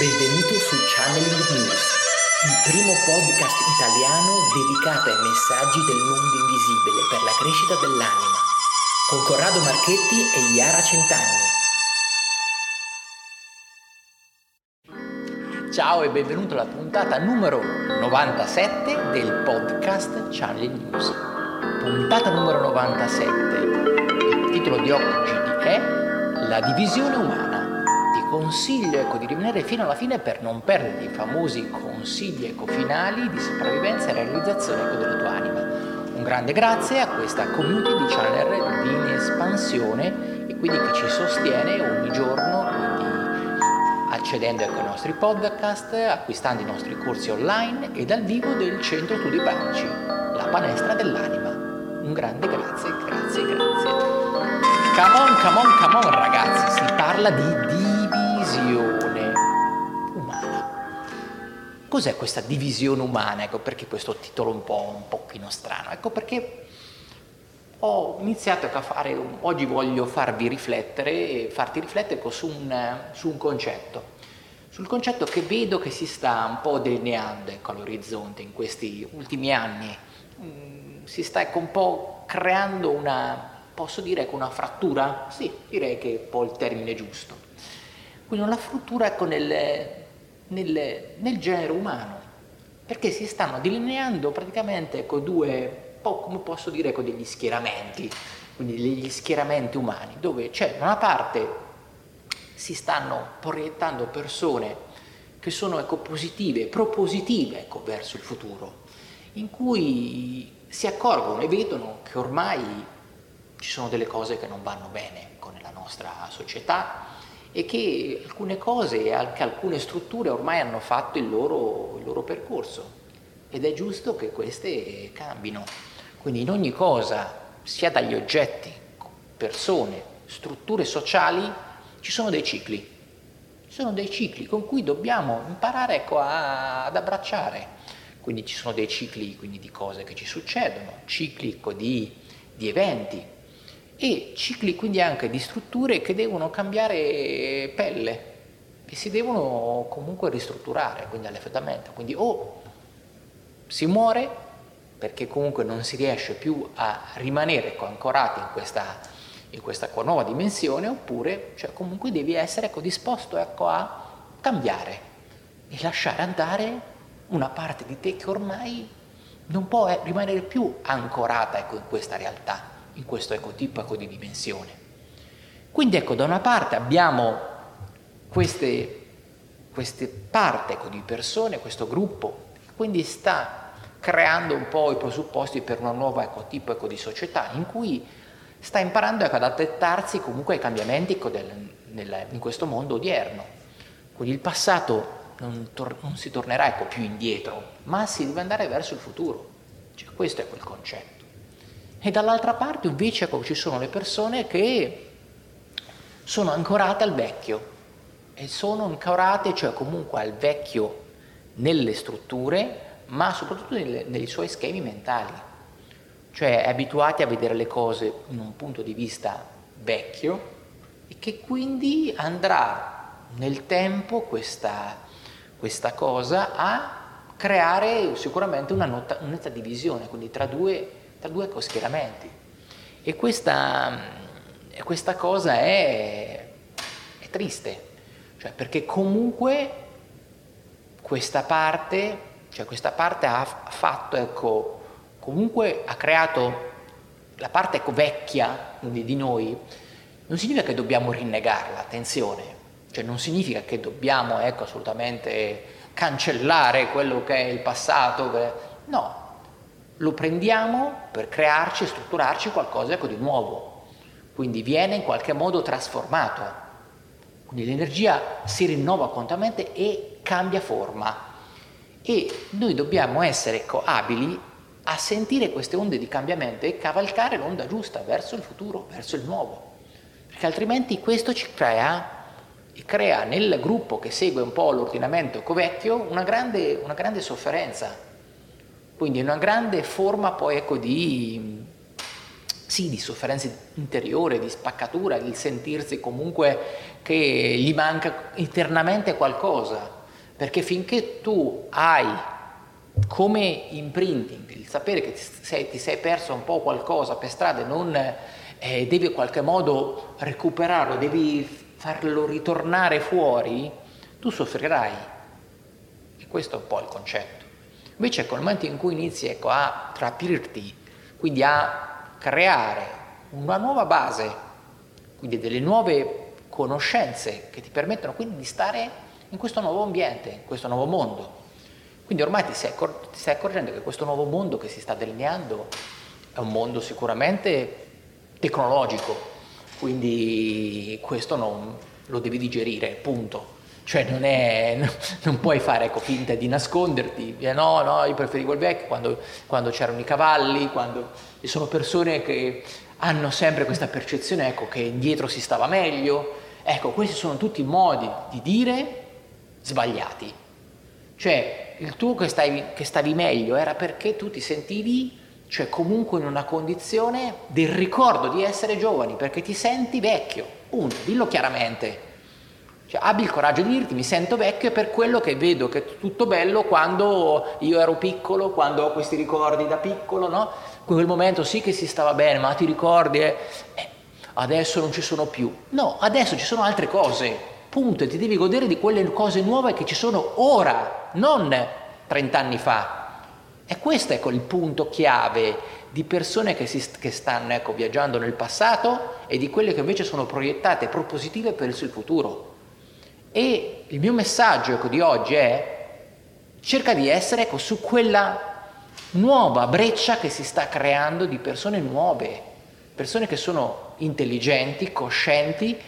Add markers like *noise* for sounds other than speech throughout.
Benvenuto su Channeling News, il primo podcast italiano dedicato ai messaggi del mondo invisibile per la crescita dell'anima, con Corrado Marchetti e Iara Centanni. Ciao e benvenuto alla puntata numero 97 del podcast Channeling News. Puntata numero 97. Il titolo di oggi è La divisione umana consiglio ecco, di rimanere fino alla fine per non perdere i famosi consigli ecco, finali di sopravvivenza e realizzazione ecco, della tua anima. Un grande grazie a questa community di channel in espansione e quindi che ci sostiene ogni giorno, quindi accedendo ecco, ai nostri podcast, acquistando i nostri corsi online e dal vivo del Centro Studi Panci, la palestra dell'anima. Un grande grazie, grazie, grazie. Come on, come on, come on ragazzi, si parla di divisione umana. Cos'è questa divisione umana? Ecco perché questo titolo un po' un pochino strano. Ecco perché ho iniziato a fare, oggi voglio farvi riflettere e farti riflettere su un, su un concetto sul concetto che vedo che si sta un po' delineando ecco, all'orizzonte in questi ultimi anni. Mm, si sta ecco, un po' creando una, posso dire, ecco, una frattura? Sì, direi che è un po' il termine giusto. Quindi una frattura ecco, nel, nel, nel, genere umano, perché si stanno delineando praticamente ecco, due, come posso dire, ecco, degli schieramenti, quindi degli schieramenti umani, dove c'è da una parte si stanno proiettando persone che sono ecco, positive, propositive ecco, verso il futuro, in cui si accorgono e vedono che ormai ci sono delle cose che non vanno bene con la nostra società, e che alcune cose e anche alcune strutture ormai hanno fatto il loro, il loro percorso ed è giusto che queste cambino. Quindi in ogni cosa, sia dagli oggetti, persone, strutture sociali, ci sono dei cicli. Ci sono dei cicli con cui dobbiamo imparare ecco, a, ad abbracciare. Quindi ci sono dei cicli di cose che ci succedono, cicli ecco, di, di eventi, e cicli quindi anche di strutture che devono cambiare pelle e si devono comunque ristrutturare, quindi all'effettamento. Quindi o si muore perché comunque non si riesce più a rimanere ancorati in questa, in questa nuova dimensione, oppure cioè, comunque devi essere ecco, disposto ecco, a cambiare e lasciare andare una parte di te che ormai non può eh, rimanere più ancorata ecco, in questa realtà in questo ecotipo ecco, di dimensione. Quindi ecco, da una parte abbiamo queste, queste parte ecco, di persone, questo gruppo, quindi sta creando un po' i presupposti per una nuova ecotipo ecco, di società in cui sta imparando ecco, ad adattarsi comunque ai cambiamenti ecco, del, nel, in questo mondo odierno. Quindi il passato non, tor- non si tornerà ecco, più indietro, ma si deve andare verso il futuro. Cioè, questo è quel concetto. E dall'altra parte invece ecco, ci sono le persone che sono ancorate al vecchio. E sono ancorate cioè comunque al vecchio nelle strutture, ma soprattutto nelle, nei suoi schemi mentali, cioè abituati a vedere le cose in un punto di vista vecchio e che quindi andrà nel tempo questa, questa cosa a creare sicuramente una, netta divisione, quindi tra due tra due schieramenti. E questa, questa cosa è, è triste, cioè perché comunque questa parte, cioè questa parte ha fatto, ecco, comunque ha creato la parte ecco, vecchia di noi, non significa che dobbiamo rinnegarla, attenzione, cioè non significa che dobbiamo ecco, assolutamente cancellare quello che è il passato, no, lo prendiamo per crearci e strutturarci qualcosa ecco, di nuovo, quindi viene in qualche modo trasformato. Quindi l'energia si rinnova continuamente e cambia forma. E noi dobbiamo essere ecco, abili a sentire queste onde di cambiamento e cavalcare l'onda giusta verso il futuro, verso il nuovo. Perché altrimenti questo ci crea, crea nel gruppo che segue un po' l'ordinamento vecchio una grande, una grande sofferenza quindi una grande forma poi ecco di, sì, di sofferenza interiore, di spaccatura, di sentirsi comunque che gli manca internamente qualcosa, perché finché tu hai come imprinting il sapere che ti sei, ti sei perso un po' qualcosa per strada e non eh, devi in qualche modo recuperarlo, devi farlo ritornare fuori, tu soffrirai. E questo è un po' il concetto. Invece ecco, nel momento in cui inizi ecco, a trapirti, quindi a creare una nuova base, quindi delle nuove conoscenze che ti permettono quindi di stare in questo nuovo ambiente, in questo nuovo mondo. Quindi ormai ti stai, accor- ti stai accorgendo che questo nuovo mondo che si sta delineando è un mondo sicuramente tecnologico, quindi questo non, lo devi digerire, punto. Cioè non, è, *laughs* non puoi fare ecco, finta di nasconderti, eh, no, no, io preferivo il vecchio quando, quando c'erano i cavalli, quando ci sono persone che hanno sempre questa percezione ecco, che indietro si stava meglio. Ecco, questi sono tutti modi di dire sbagliati. Cioè, il tuo che, stai, che stavi meglio era perché tu ti sentivi, cioè comunque in una condizione del ricordo di essere giovani, perché ti senti vecchio. Punto, dillo chiaramente. Cioè, abbi il coraggio di dirti mi sento vecchio per quello che vedo che è tutto bello quando io ero piccolo, quando ho questi ricordi da piccolo, no? Quel momento sì che si stava bene, ma ti ricordi, eh? Eh, adesso non ci sono più. No, adesso ci sono altre cose, punto, e ti devi godere di quelle cose nuove che ci sono ora, non 30 anni fa. E questo è ecco, il punto chiave di persone che, si, che stanno ecco, viaggiando nel passato e di quelle che invece sono proiettate propositive per il futuro. E il mio messaggio ecco, di oggi è cerca di essere ecco, su quella nuova breccia che si sta creando di persone nuove, persone che sono intelligenti, coscienti,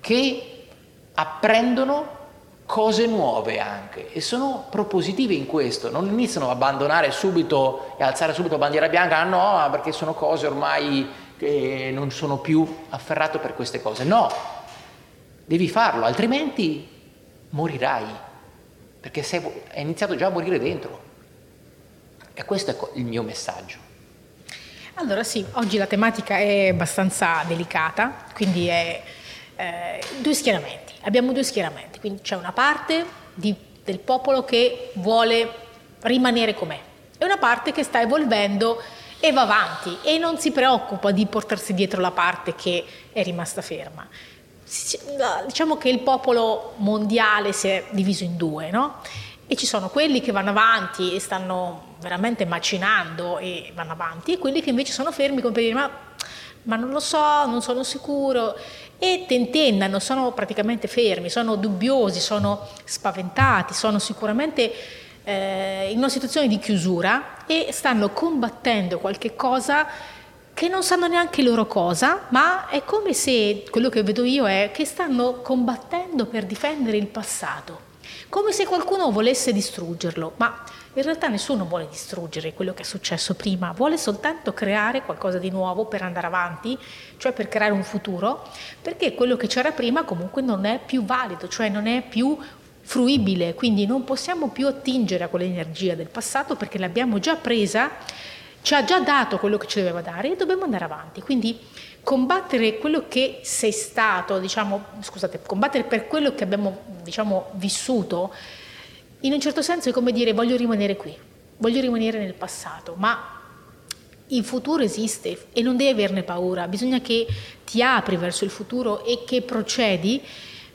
che apprendono cose nuove anche e sono propositive in questo, non iniziano a abbandonare subito e alzare subito bandiera bianca, ah no, perché sono cose ormai che non sono più afferrato per queste cose, no, devi farlo, altrimenti morirai, perché sei, hai iniziato già a morire dentro. E questo è il mio messaggio. Allora sì, oggi la tematica è abbastanza delicata, quindi è eh, due schieramenti. Abbiamo due schieramenti, quindi c'è una parte di, del popolo che vuole rimanere com'è e una parte che sta evolvendo e va avanti e non si preoccupa di portarsi dietro la parte che è rimasta ferma diciamo che il popolo mondiale si è diviso in due, no? E ci sono quelli che vanno avanti e stanno veramente macinando e vanno avanti, e quelli che invece sono fermi come per dire ma, ma non lo so, non sono sicuro, e tentennano, sono praticamente fermi, sono dubbiosi, sono spaventati, sono sicuramente eh, in una situazione di chiusura e stanno combattendo qualche cosa che non sanno neanche loro cosa, ma è come se quello che vedo io è che stanno combattendo per difendere il passato, come se qualcuno volesse distruggerlo, ma in realtà nessuno vuole distruggere quello che è successo prima, vuole soltanto creare qualcosa di nuovo per andare avanti, cioè per creare un futuro, perché quello che c'era prima comunque non è più valido, cioè non è più fruibile, quindi non possiamo più attingere a quell'energia del passato perché l'abbiamo già presa ci ha già dato quello che ci doveva dare e dobbiamo andare avanti. Quindi combattere quello che sei stato, diciamo, scusate, combattere per quello che abbiamo diciamo, vissuto, in un certo senso è come dire voglio rimanere qui, voglio rimanere nel passato, ma il futuro esiste e non devi averne paura, bisogna che ti apri verso il futuro e che procedi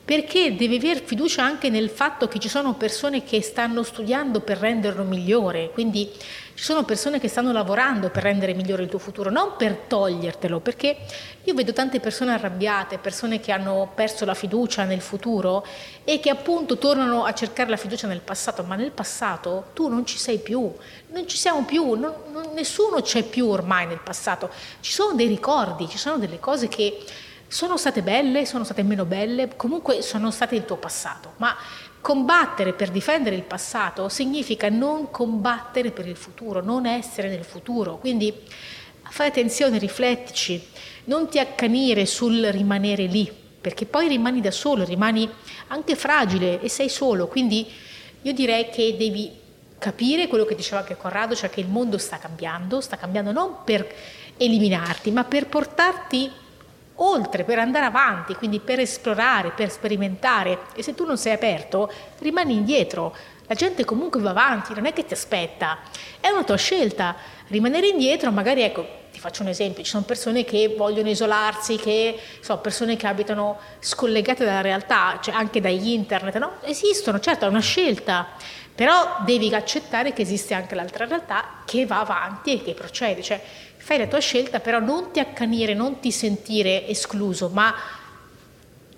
perché devi avere fiducia anche nel fatto che ci sono persone che stanno studiando per renderlo migliore, quindi ci sono persone che stanno lavorando per rendere migliore il tuo futuro, non per togliertelo, perché io vedo tante persone arrabbiate, persone che hanno perso la fiducia nel futuro e che appunto tornano a cercare la fiducia nel passato, ma nel passato tu non ci sei più, non ci siamo più, non, non, nessuno c'è più ormai nel passato, ci sono dei ricordi, ci sono delle cose che sono state belle, sono state meno belle, comunque sono state il tuo passato, ma Combattere per difendere il passato significa non combattere per il futuro, non essere nel futuro. Quindi fai attenzione, riflettici, non ti accanire sul rimanere lì, perché poi rimani da solo, rimani anche fragile e sei solo. Quindi io direi che devi capire quello che diceva anche Corrado, cioè che il mondo sta cambiando, sta cambiando non per eliminarti, ma per portarti oltre, per andare avanti, quindi per esplorare, per sperimentare. E se tu non sei aperto, rimani indietro. La gente comunque va avanti, non è che ti aspetta, è una tua scelta. Rimanere indietro, magari ecco, ti faccio un esempio, ci sono persone che vogliono isolarsi, che so, persone che abitano scollegate dalla realtà, cioè anche dagli internet, no? Esistono, certo, è una scelta, però devi accettare che esiste anche l'altra realtà che va avanti e che procede, cioè fai la tua scelta, però non ti accanire, non ti sentire escluso, ma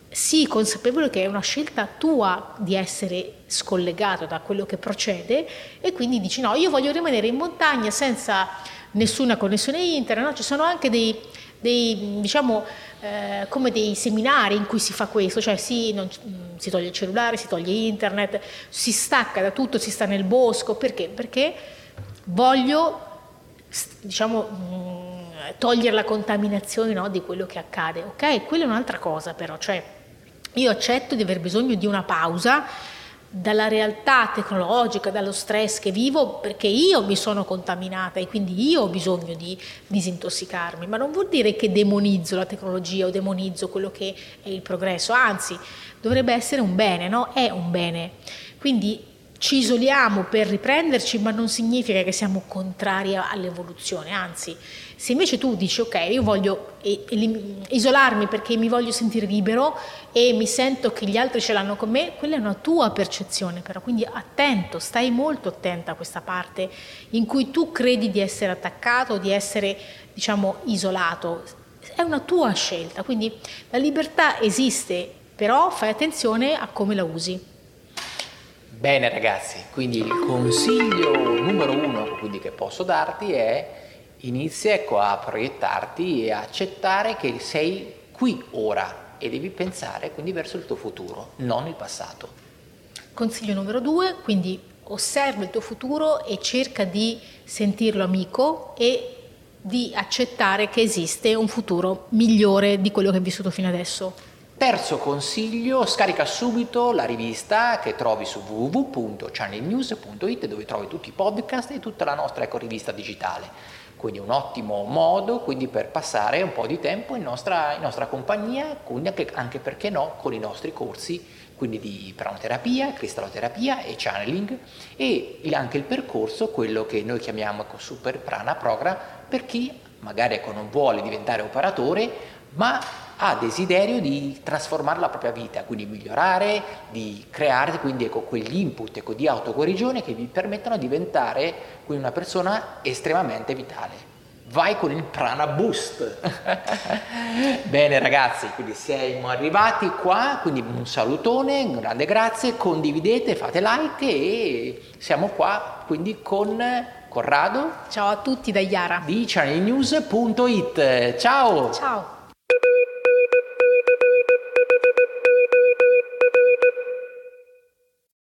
sii consapevole che è una scelta tua di essere scollegato da quello che procede e quindi dici no, io voglio rimanere in montagna senza nessuna connessione internet, no? ci sono anche dei, dei diciamo, eh, come dei seminari in cui si fa questo, cioè si, non, si toglie il cellulare, si toglie internet, si stacca da tutto, si sta nel bosco, perché? Perché voglio diciamo, mm, togliere la contaminazione no, di quello che accade. Ok, quella è un'altra cosa però, cioè io accetto di aver bisogno di una pausa dalla realtà tecnologica, dallo stress che vivo, perché io mi sono contaminata e quindi io ho bisogno di disintossicarmi, ma non vuol dire che demonizzo la tecnologia o demonizzo quello che è il progresso, anzi dovrebbe essere un bene, no? È un bene. Quindi ci isoliamo per riprenderci, ma non significa che siamo contrari all'evoluzione, anzi, se invece tu dici ok, io voglio isolarmi perché mi voglio sentire libero e mi sento che gli altri ce l'hanno con me, quella è una tua percezione, però quindi attento, stai molto attenta a questa parte in cui tu credi di essere attaccato, di essere, diciamo, isolato. È una tua scelta, quindi la libertà esiste, però fai attenzione a come la usi. Bene ragazzi, quindi il consiglio numero uno che posso darti è inizia ecco, a proiettarti e a accettare che sei qui ora e devi pensare quindi verso il tuo futuro, non il passato. Consiglio numero due, quindi osserva il tuo futuro e cerca di sentirlo amico e di accettare che esiste un futuro migliore di quello che hai vissuto fino adesso. Terzo consiglio, scarica subito la rivista che trovi su www.channelnews.it dove trovi tutti i podcast e tutta la nostra ecco, rivista digitale. Quindi un ottimo modo quindi, per passare un po' di tempo in nostra, in nostra compagnia, anche, anche, perché no con i nostri corsi quindi di pranoterapia, cristalloterapia e channeling e anche il percorso, quello che noi chiamiamo ecco, Super Prana Program, per chi magari ecco, non vuole diventare operatore ma ha desiderio di trasformare la propria vita, quindi migliorare, di creare quindi ecco, quegli input ecco, di autoguarigione che vi permettono di diventare quindi, una persona estremamente vitale. Vai con il Prana Boost. *laughs* Bene ragazzi, quindi siamo arrivati qua, quindi un salutone, un grande grazie, condividete, fate like e siamo qua quindi con Corrado. Ciao a tutti da Iara. Di channelnews.it. Ciao. Ciao.